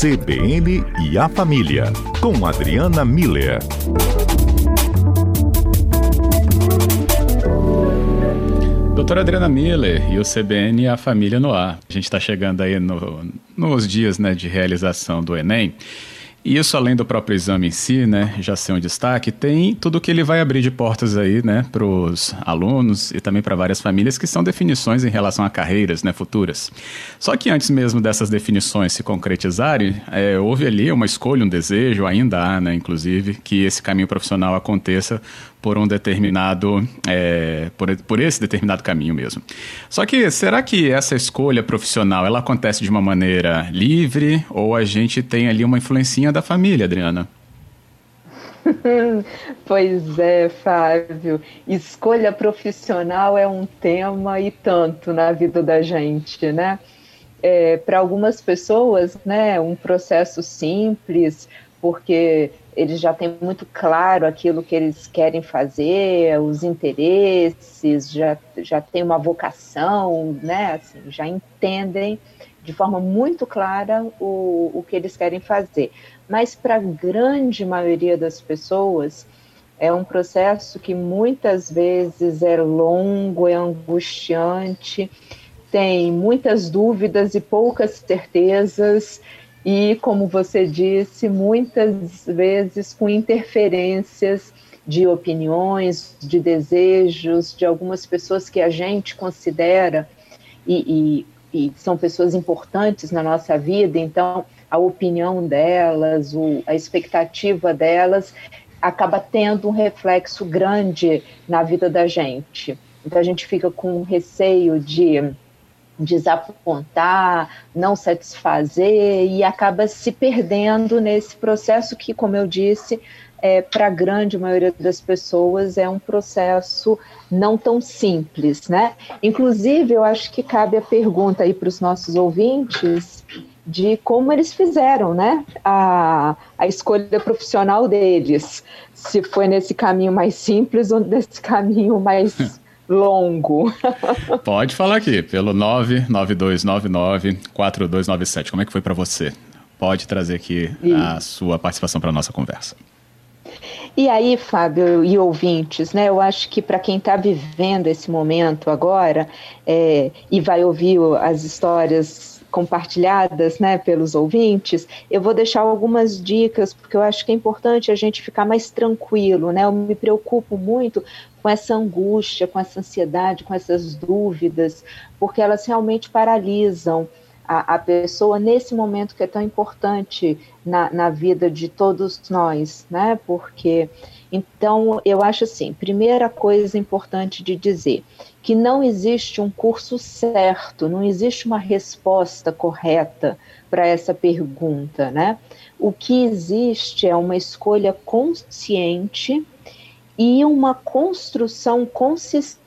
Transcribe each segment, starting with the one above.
CBN e a Família, com Adriana Miller. Doutora Adriana Miller e o CBN e a Família no ar. A gente está chegando aí no, nos dias né, de realização do Enem. Isso, além do próprio exame em si, né, já ser um destaque, tem tudo que ele vai abrir de portas aí, né, para os alunos e também para várias famílias, que são definições em relação a carreiras, né, futuras. Só que antes mesmo dessas definições se concretizarem, é, houve ali uma escolha, um desejo, ainda há, né, inclusive, que esse caminho profissional aconteça por um determinado, é, por, por esse determinado caminho mesmo. Só que será que essa escolha profissional ela acontece de uma maneira livre ou a gente tem ali uma influencinha da família, Adriana? pois é, Fábio. Escolha profissional é um tema e tanto na vida da gente, né? É, Para algumas pessoas, né, um processo simples, porque eles já têm muito claro aquilo que eles querem fazer, os interesses, já, já têm uma vocação, né? Assim, já entendem de forma muito clara o, o que eles querem fazer. Mas para a grande maioria das pessoas, é um processo que muitas vezes é longo, é angustiante, tem muitas dúvidas e poucas certezas, e, como você disse, muitas vezes com interferências de opiniões, de desejos de algumas pessoas que a gente considera e, e, e são pessoas importantes na nossa vida, então a opinião delas, o, a expectativa delas acaba tendo um reflexo grande na vida da gente. Então a gente fica com receio de desapontar, não satisfazer e acaba se perdendo nesse processo que, como eu disse, é, para a grande maioria das pessoas é um processo não tão simples, né? Inclusive, eu acho que cabe a pergunta aí para os nossos ouvintes de como eles fizeram, né? A, a escolha profissional deles, se foi nesse caminho mais simples ou nesse caminho mais longo. Pode falar aqui, pelo 99299-4297. Como é que foi para você? Pode trazer aqui a sua participação para a nossa conversa. E aí, Fábio e ouvintes, né? Eu acho que para quem está vivendo esse momento agora é, e vai ouvir as histórias compartilhadas né, pelos ouvintes, eu vou deixar algumas dicas, porque eu acho que é importante a gente ficar mais tranquilo, né? Eu me preocupo muito com essa angústia, com essa ansiedade, com essas dúvidas, porque elas realmente paralisam a, a pessoa nesse momento que é tão importante na, na vida de todos nós, né? Porque então eu acho assim, primeira coisa importante de dizer que não existe um curso certo, não existe uma resposta correta para essa pergunta, né? O que existe é uma escolha consciente e uma construção consistente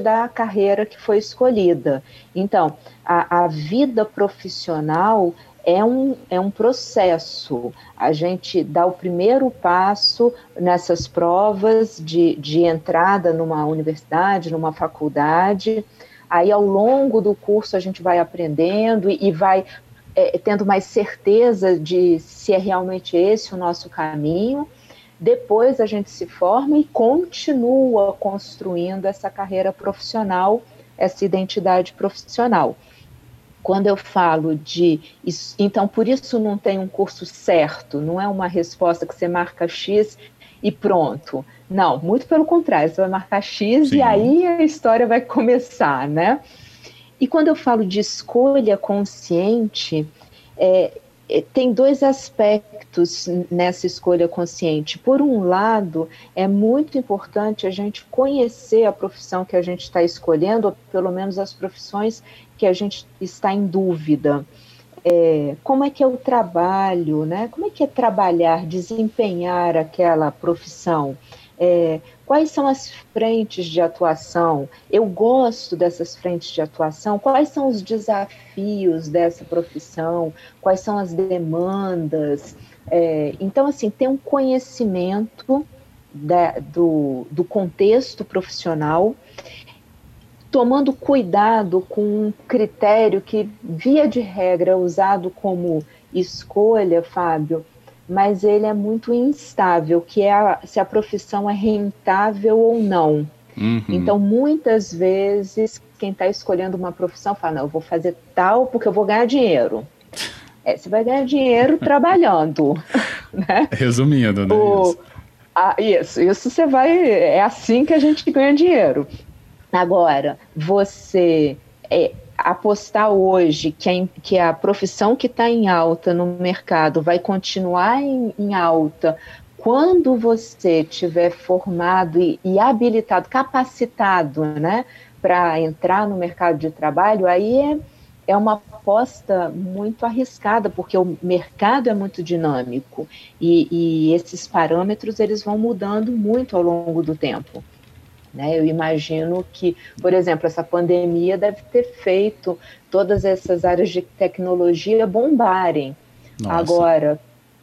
da carreira que foi escolhida. Então, a, a vida profissional é um, é um processo. A gente dá o primeiro passo nessas provas de, de entrada numa universidade, numa faculdade. Aí, ao longo do curso, a gente vai aprendendo e, e vai é, tendo mais certeza de se é realmente esse o nosso caminho. Depois, a gente se forma e continua construindo essa carreira profissional, essa identidade profissional quando eu falo de. Então, por isso não tem um curso certo, não é uma resposta que você marca X e pronto. Não, muito pelo contrário, você vai marcar X Sim. e aí a história vai começar, né? E quando eu falo de escolha consciente, é, tem dois aspectos nessa escolha consciente. Por um lado, é muito importante a gente conhecer a profissão que a gente está escolhendo, ou pelo menos as profissões que a gente está em dúvida. É, como é que é o trabalho, né? Como é que é trabalhar, desempenhar aquela profissão? É, quais são as frentes de atuação? Eu gosto dessas frentes de atuação. Quais são os desafios dessa profissão? Quais são as demandas? É, então, assim, ter um conhecimento da, do, do contexto profissional tomando cuidado com um critério que, via de regra, é usado como escolha, Fábio, mas ele é muito instável, que é a, se a profissão é rentável ou não. Uhum. Então, muitas vezes, quem está escolhendo uma profissão fala, não, eu vou fazer tal porque eu vou ganhar dinheiro. É, você vai ganhar dinheiro trabalhando. Né? Resumindo, né? O, isso. A, isso, isso você vai. É assim que a gente ganha dinheiro. Agora, você é, apostar hoje que a, que a profissão que está em alta no mercado vai continuar em, em alta quando você tiver formado e, e habilitado, capacitado, né, para entrar no mercado de trabalho, aí é, é uma aposta muito arriscada, porque o mercado é muito dinâmico e, e esses parâmetros eles vão mudando muito ao longo do tempo. Né? Eu imagino que, por exemplo, essa pandemia deve ter feito todas essas áreas de tecnologia bombarem. Nossa. Agora,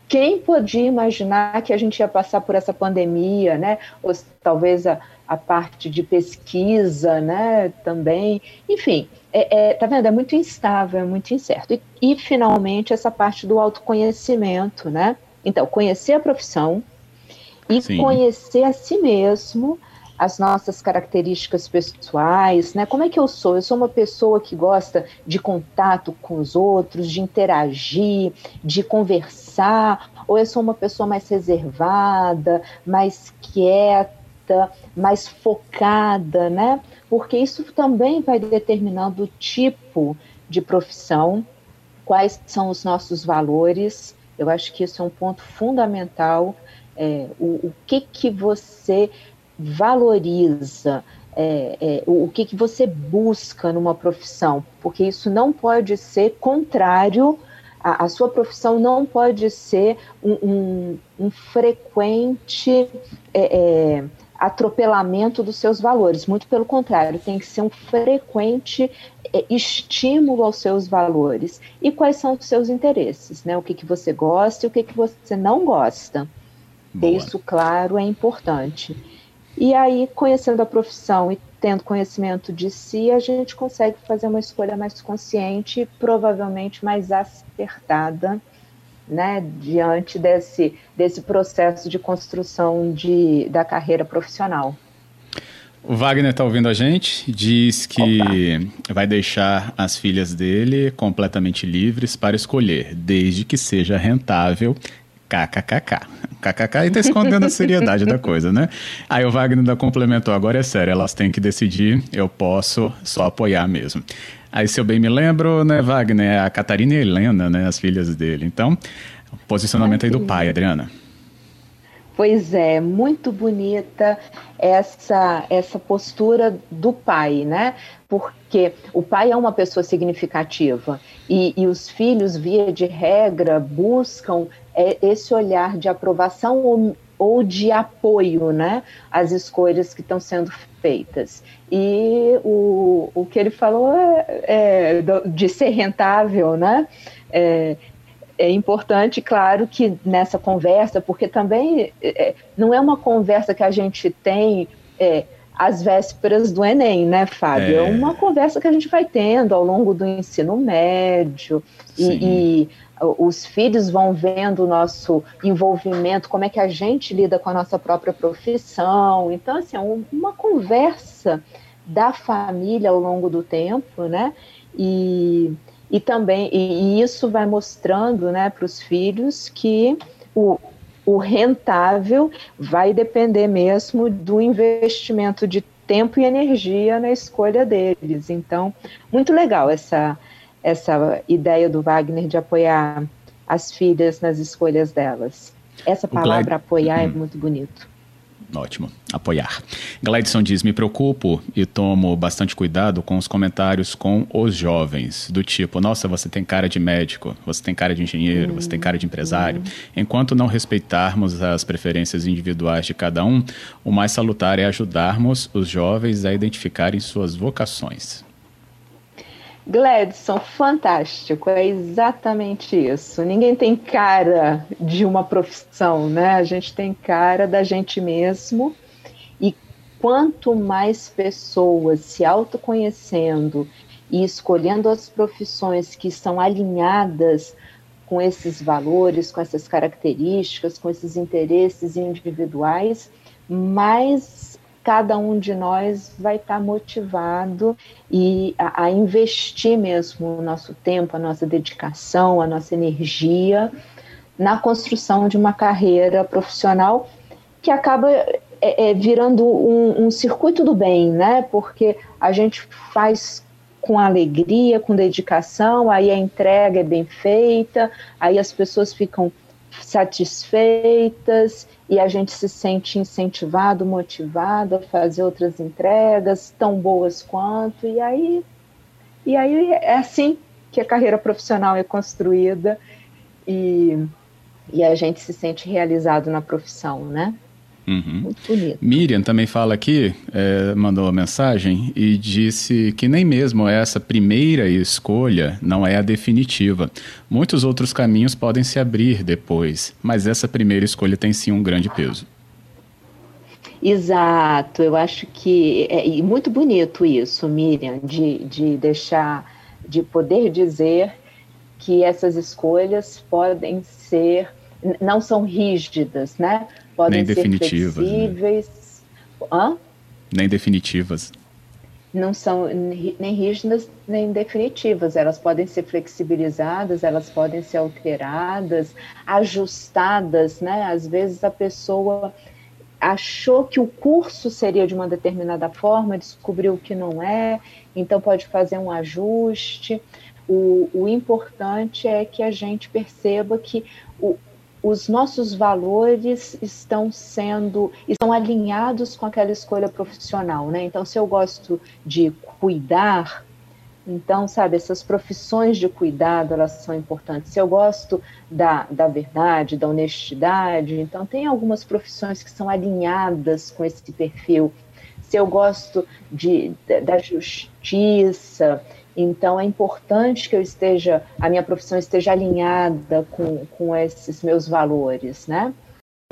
quem podia imaginar que a gente ia passar por essa pandemia, né? Ou talvez a, a parte de pesquisa, né? Também, enfim, é, é, tá vendo? É muito instável, é muito incerto. E, e finalmente essa parte do autoconhecimento, né? Então, conhecer a profissão e Sim. conhecer a si mesmo as nossas características pessoais, né? Como é que eu sou? Eu sou uma pessoa que gosta de contato com os outros, de interagir, de conversar, ou eu sou uma pessoa mais reservada, mais quieta, mais focada, né? Porque isso também vai determinando o tipo de profissão, quais são os nossos valores. Eu acho que isso é um ponto fundamental. É, o, o que que você valoriza, é, é, o que, que você busca numa profissão, porque isso não pode ser contrário, a, a sua profissão não pode ser um, um, um frequente é, é, atropelamento dos seus valores, muito pelo contrário, tem que ser um frequente é, estímulo aos seus valores. E quais são os seus interesses, né? O que, que você gosta e o que, que você não gosta. Ter isso claro é importante. E aí, conhecendo a profissão e tendo conhecimento de si, a gente consegue fazer uma escolha mais consciente e provavelmente mais acertada, né, diante desse, desse processo de construção de, da carreira profissional. O Wagner está ouvindo a gente, diz que Opa. vai deixar as filhas dele completamente livres para escolher, desde que seja rentável KKKK. KKK e tá escondendo a seriedade da coisa, né? Aí o Wagner ainda complementou, agora é sério, elas têm que decidir, eu posso só apoiar mesmo. Aí, se eu bem me lembro, né, Wagner, é a Catarina e a Helena, né, as filhas dele. Então, posicionamento aí do pai, Adriana. Pois é, muito bonita essa essa postura do pai, né? Porque o pai é uma pessoa significativa e, e os filhos, via de regra, buscam é, esse olhar de aprovação ou, ou de apoio, né? Às escolhas que estão sendo feitas. E o, o que ele falou é, é de ser rentável, né? É, é importante, claro, que nessa conversa, porque também é, não é uma conversa que a gente tem é, às vésperas do Enem, né, Fábio? É. é. uma conversa que a gente vai tendo ao longo do ensino médio e, e, os filhos vão vendo o nosso envolvimento, como é que a gente lida com a nossa própria profissão. Então, assim, é uma conversa da família ao longo do tempo, né? E e também e, isso vai mostrando né, para os filhos que o, o rentável vai depender mesmo do investimento de tempo e energia na escolha deles. Então, muito legal essa, essa ideia do Wagner de apoiar as filhas nas escolhas delas. Essa palavra apoiar é uhum. muito bonito. Ótimo. Apoiar. Gladson diz: Me preocupo e tomo bastante cuidado com os comentários com os jovens, do tipo: Nossa, você tem cara de médico, você tem cara de engenheiro, você tem cara de empresário. Enquanto não respeitarmos as preferências individuais de cada um, o mais salutar é ajudarmos os jovens a identificarem suas vocações. Gladson, fantástico, é exatamente isso. Ninguém tem cara de uma profissão, né? A gente tem cara da gente mesmo. E quanto mais pessoas se autoconhecendo e escolhendo as profissões que estão alinhadas com esses valores, com essas características, com esses interesses individuais, mais cada um de nós vai estar motivado e a, a investir mesmo o nosso tempo, a nossa dedicação, a nossa energia na construção de uma carreira profissional que acaba é, é, virando um, um, circuito do bem, né? Porque a gente faz com alegria, com dedicação, aí a entrega é bem feita, aí as pessoas ficam satisfeitas e a gente se sente incentivado, motivado a fazer outras entregas tão boas quanto e aí e aí é assim que a carreira profissional é construída e, e a gente se sente realizado na profissão, né? Uhum. Muito bonito. Miriam também fala aqui, é, mandou uma mensagem e disse que nem mesmo essa primeira escolha não é a definitiva. Muitos outros caminhos podem se abrir depois, mas essa primeira escolha tem sim um grande peso. Exato, eu acho que é muito bonito isso, Miriam, de, de deixar, de poder dizer que essas escolhas podem ser, não são rígidas, né? Podem nem ser definitivas, né? flexíveis. Né? Hã? Nem definitivas. Não são nem rígidas nem definitivas, elas podem ser flexibilizadas, elas podem ser alteradas, ajustadas, né? Às vezes a pessoa achou que o curso seria de uma determinada forma, descobriu que não é, então pode fazer um ajuste. O, o importante é que a gente perceba que o, os nossos valores estão sendo estão alinhados com aquela escolha profissional, né? Então, se eu gosto de cuidar, então, sabe, essas profissões de cuidado, elas são importantes. Se eu gosto da, da verdade, da honestidade, então tem algumas profissões que são alinhadas com esse perfil. Se eu gosto de, da justiça, então é importante que eu esteja, a minha profissão esteja alinhada com, com esses meus valores, né?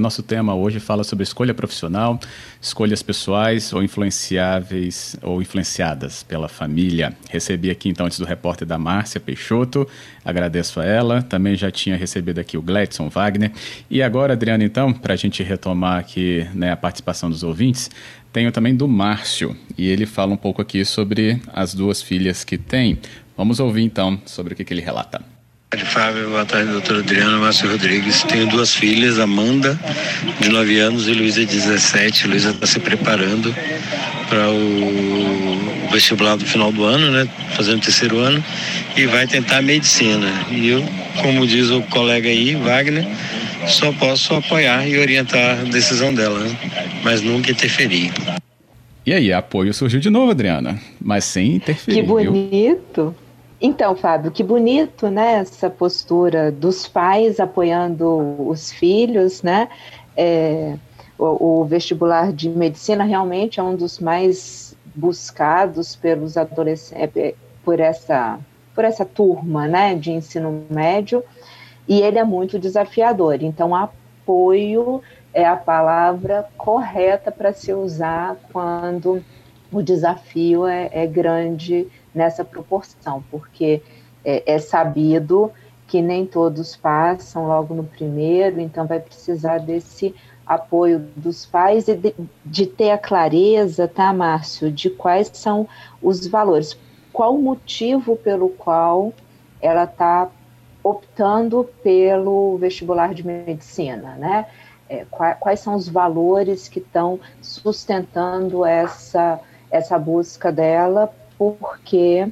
Nosso tema hoje fala sobre escolha profissional, escolhas pessoais ou influenciáveis ou influenciadas pela família. Recebi aqui então antes do repórter da Márcia Peixoto, agradeço a ela. Também já tinha recebido aqui o Gladson Wagner. E agora, Adriana, então, para a gente retomar aqui né, a participação dos ouvintes, tenho também do Márcio, e ele fala um pouco aqui sobre as duas filhas que tem. Vamos ouvir então sobre o que, que ele relata. Boa tarde, Fábio. Boa tarde, doutora Adriana Márcio Rodrigues. Tenho duas filhas, Amanda, de 9 anos, e Luísa, de 17. Luísa está se preparando para o vestibular do final do ano, né? Fazendo o terceiro ano, e vai tentar medicina. E eu, como diz o colega aí, Wagner, só posso apoiar e orientar a decisão dela, né? mas nunca interferir. E aí, apoio surgiu de novo, Adriana, mas sem interferir. Que bonito! Viu? Então, Fábio, que bonito, né, essa postura dos pais apoiando os filhos, né? É, o, o, vestibular de medicina realmente é um dos mais buscados pelos adolescentes, é, por essa, por essa turma, né, de ensino médio e ele é muito desafiador. Então, apoio é a palavra correta para se usar quando o desafio é, é grande nessa proporção, porque é, é, sabido que nem todos passam logo no primeiro, então vai precisar desse apoio dos pais e de, de ter a clareza, tá, Márcio, de quais são os valores, qual o motivo pelo qual ela está optando pelo vestibular de medicina, né? É, quais, quais são os valores que estão sustentando essa, essa busca dela, porque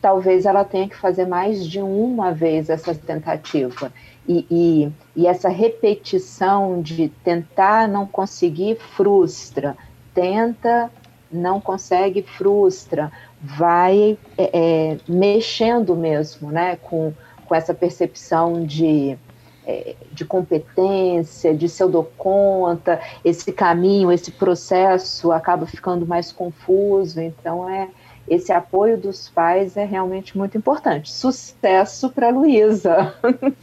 talvez ela tenha que fazer mais de uma vez essa tentativa. E, e, e essa repetição de tentar não conseguir frustra, tenta, não consegue, frustra, vai é, é, mexendo mesmo né, com, com essa percepção de, é, de competência, de se eu dou conta, esse caminho, esse processo acaba ficando mais confuso, então é, esse apoio dos pais é realmente muito importante. Sucesso para Luísa.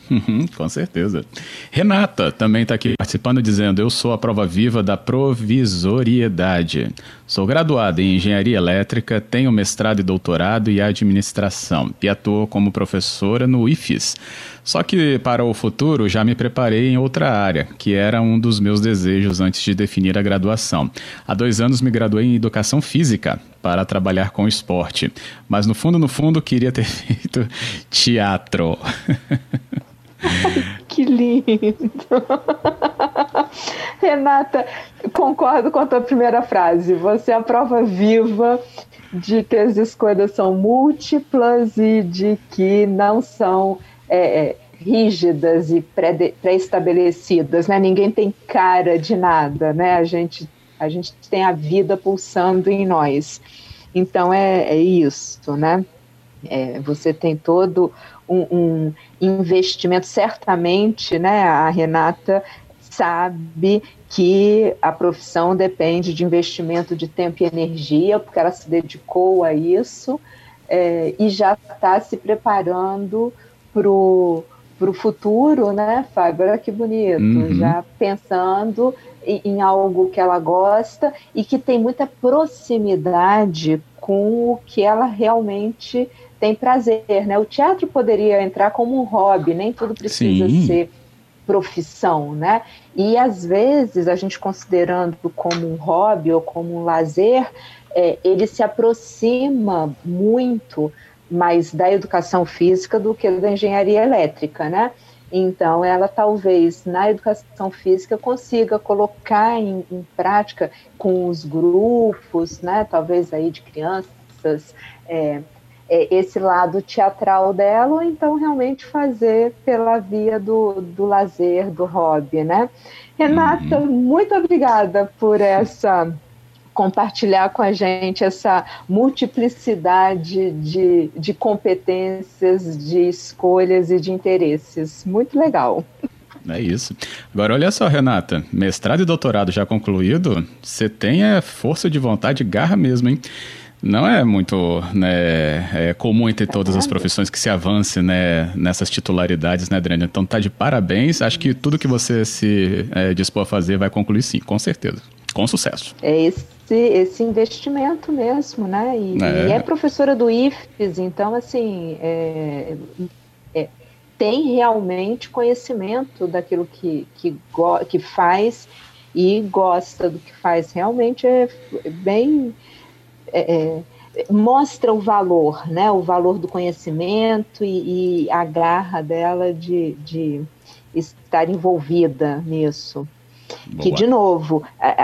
Uhum, com certeza. Renata também está aqui participando dizendo: Eu sou a prova viva da provisoriedade. Sou graduada em engenharia elétrica, tenho mestrado e doutorado em administração e atuo como professora no IFES. Só que para o futuro já me preparei em outra área, que era um dos meus desejos antes de definir a graduação. Há dois anos me graduei em educação física para trabalhar com esporte, mas no fundo, no fundo, queria ter feito teatro. que lindo! Renata, concordo com a tua primeira frase. Você é a prova viva de que as escolhas são múltiplas e de que não são é, é, rígidas e pré-estabelecidas, né? Ninguém tem cara de nada, né? A gente, a gente tem a vida pulsando em nós. Então é, é isso, né? É, você tem todo um, um, investimento, certamente, né? A Renata sabe que a profissão depende de investimento de tempo e energia, porque ela se dedicou a isso é, e já está se preparando pro para o futuro, né, Fábio? Olha que bonito, uhum. já pensando em, algo que ela gosta e que tem muita proximidade com o que ela realmente tem prazer, né? O teatro poderia entrar como um hobby, nem tudo precisa Sim. ser profissão, né? E às vezes a gente considerando como um hobby ou como um lazer, é, ele se aproxima muito mais da educação física do que da engenharia elétrica, né? Então, ela talvez na educação física consiga colocar em, em prática com os grupos, né? Talvez aí de crianças, é, é, esse lado teatral dela, ou então realmente fazer pela via do, do lazer, do hobby, né? Renata, uhum. muito obrigada por essa compartilhar com a gente essa multiplicidade de, de competências, de escolhas e de interesses. Muito legal. É isso. Agora, olha só, Renata, mestrado e doutorado já concluído, você tem a força de vontade garra mesmo, hein? Não é muito né, é comum entre todas as profissões que se avance né, nessas titularidades, né, Adriana? Então tá de parabéns. Acho que tudo que você se é, dispor a fazer vai concluir sim, com certeza. Com sucesso. É esse, esse investimento mesmo, né? E é, e é professora do IFES, então, assim, é, é, tem realmente conhecimento daquilo que, que, que faz e gosta do que faz. Realmente é bem. É, é, mostra o valor, né? O valor do conhecimento e, e a garra dela de, de estar envolvida nisso. Boa. Que, de novo,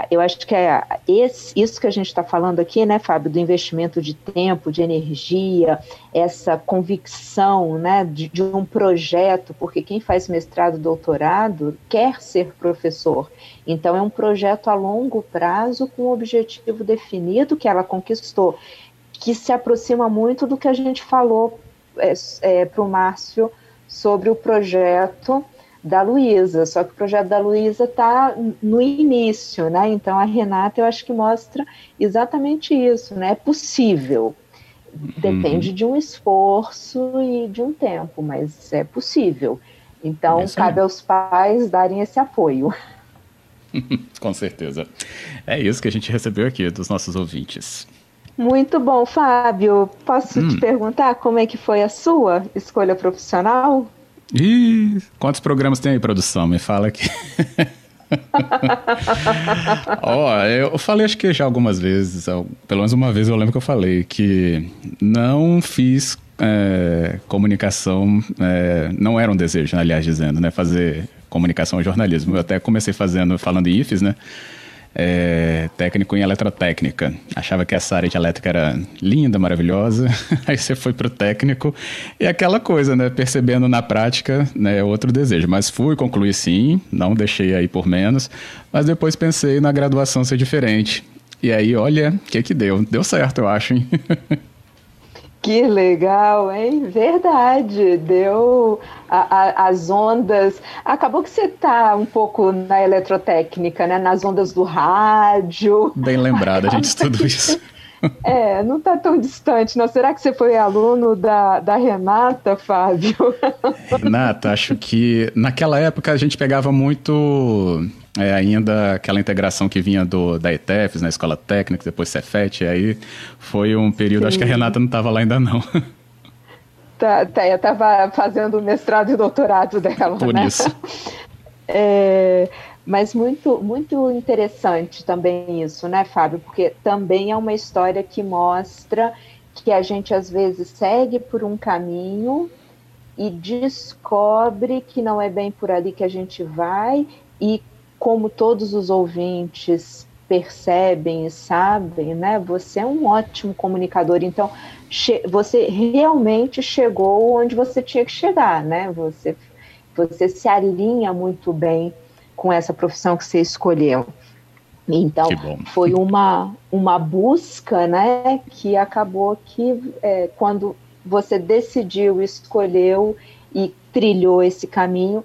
eu acho que é esse, isso que a gente está falando aqui, né, Fábio, do investimento de tempo, de energia, essa convicção né, de, de um projeto, porque quem faz mestrado, doutorado, quer ser professor. Então, é um projeto a longo prazo, com um objetivo definido que ela conquistou, que se aproxima muito do que a gente falou é, é, para o Márcio sobre o projeto da Luísa, só que o projeto da Luísa está no início, né? Então a Renata eu acho que mostra exatamente isso, né? É possível. Depende uhum. de um esforço e de um tempo, mas é possível. Então, cabe aos pais darem esse apoio. Com certeza. É isso que a gente recebeu aqui dos nossos ouvintes. Muito bom, Fábio. Posso hum. te perguntar como é que foi a sua escolha profissional? Ih, quantos programas tem aí, produção? Me fala aqui. Ó, oh, eu falei acho que já algumas vezes, pelo menos uma vez eu lembro que eu falei que não fiz é, comunicação, é, não era um desejo, aliás, dizendo, né, fazer comunicação e jornalismo. Eu até comecei fazendo, falando em IFES, né, é, técnico em eletrotécnica. Achava que essa área de elétrica era linda, maravilhosa. Aí você foi pro técnico e aquela coisa, né? Percebendo na prática, né? É outro desejo. Mas fui, concluí sim, não deixei aí por menos. Mas depois pensei na graduação ser diferente. E aí, olha, o que que deu? Deu certo, eu acho, hein? Que legal, hein? Verdade, deu a, a, as ondas. Acabou que você está um pouco na eletrotécnica, né? Nas ondas do rádio. Bem lembrada, a gente, tudo isso. É, não está tão distante, não. Será que você foi aluno da, da Renata, Fábio? Renata, acho que naquela época a gente pegava muito é, ainda aquela integração que vinha do, da ETEFs, na Escola Técnica, depois Cefet, aí foi um período, Sim. acho que a Renata não estava lá ainda não. Tá, tá, eu estava fazendo o mestrado e doutorado dela, Por né? isso. É, mas muito, muito interessante também isso, né, Fábio? Porque também é uma história que mostra que a gente às vezes segue por um caminho e descobre que não é bem por ali que a gente vai e como todos os ouvintes percebem e sabem, né? Você é um ótimo comunicador, então você realmente chegou onde você tinha que chegar, né? Você você se alinha muito bem com essa profissão que você escolheu. Então, foi uma, uma busca, né, que acabou que é, quando você decidiu, escolheu e trilhou esse caminho,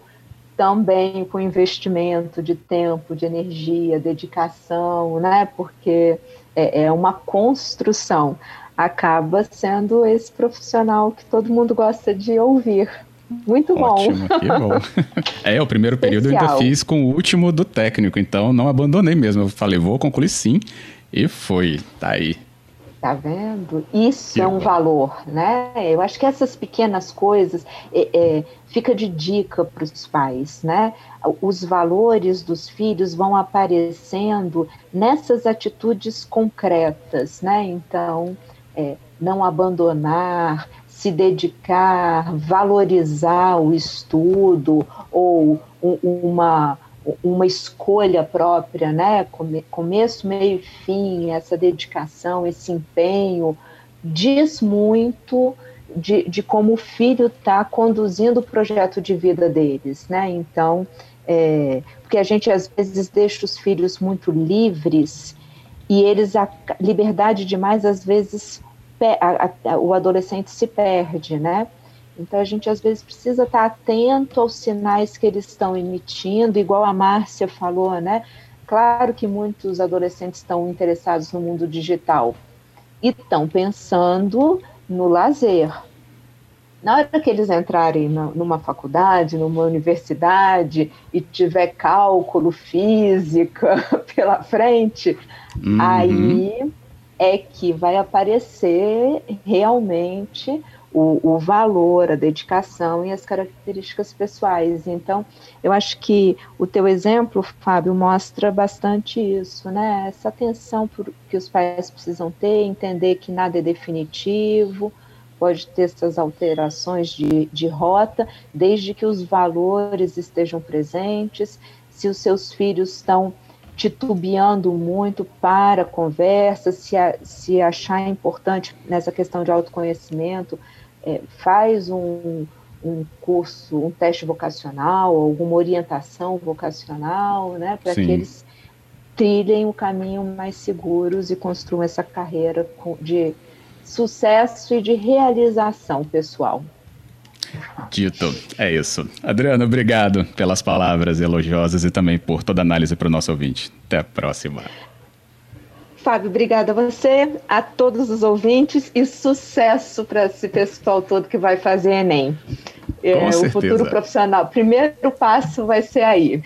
também com investimento de tempo, de energia, dedicação, né, porque é, é uma construção, acaba sendo esse profissional que todo mundo gosta de ouvir. Muito Ótimo, bom. que bom. É, o primeiro período Especial. eu ainda fiz com o último do técnico, então não abandonei mesmo. Eu falei, vou concluir sim, e foi, tá aí. Tá vendo? Isso é um valor, né? Eu acho que essas pequenas coisas é, é, fica de dica para os pais, né? Os valores dos filhos vão aparecendo nessas atitudes concretas, né? Então, é, não abandonar, se dedicar, valorizar o estudo ou uma, uma escolha própria, né? Começo, meio e fim, essa dedicação, esse empenho, diz muito de, de como o filho está conduzindo o projeto de vida deles, né? Então, é, porque a gente às vezes deixa os filhos muito livres e eles a liberdade demais às vezes a, a, o adolescente se perde, né? Então a gente às vezes precisa estar atento aos sinais que eles estão emitindo, igual a Márcia falou, né? Claro que muitos adolescentes estão interessados no mundo digital e estão pensando no lazer. Na hora que eles entrarem na, numa faculdade, numa universidade e tiver cálculo, física pela frente, uhum. aí é que vai aparecer realmente o, o, valor, a dedicação e as características pessoais. Então, eu acho que o teu exemplo, Fábio, mostra bastante isso, né? Essa atenção por, que os pais precisam ter, entender que nada é definitivo, pode ter essas alterações de, de rota, desde que os valores estejam presentes, se os seus filhos estão titubeando muito para conversa, se, a, se achar importante nessa questão de autoconhecimento, é, faz um, um curso, um teste vocacional, alguma orientação vocacional, né, para que eles trilhem o caminho mais seguros e construam essa carreira de sucesso e de realização pessoal. Dito, é isso. Adriano, obrigado pelas palavras elogiosas e também por toda a análise para o nosso ouvinte. Até a próxima. Fábio, obrigada a você, a todos os ouvintes e sucesso para esse pessoal todo que vai fazer Enem. É, o futuro profissional. Primeiro passo vai ser aí.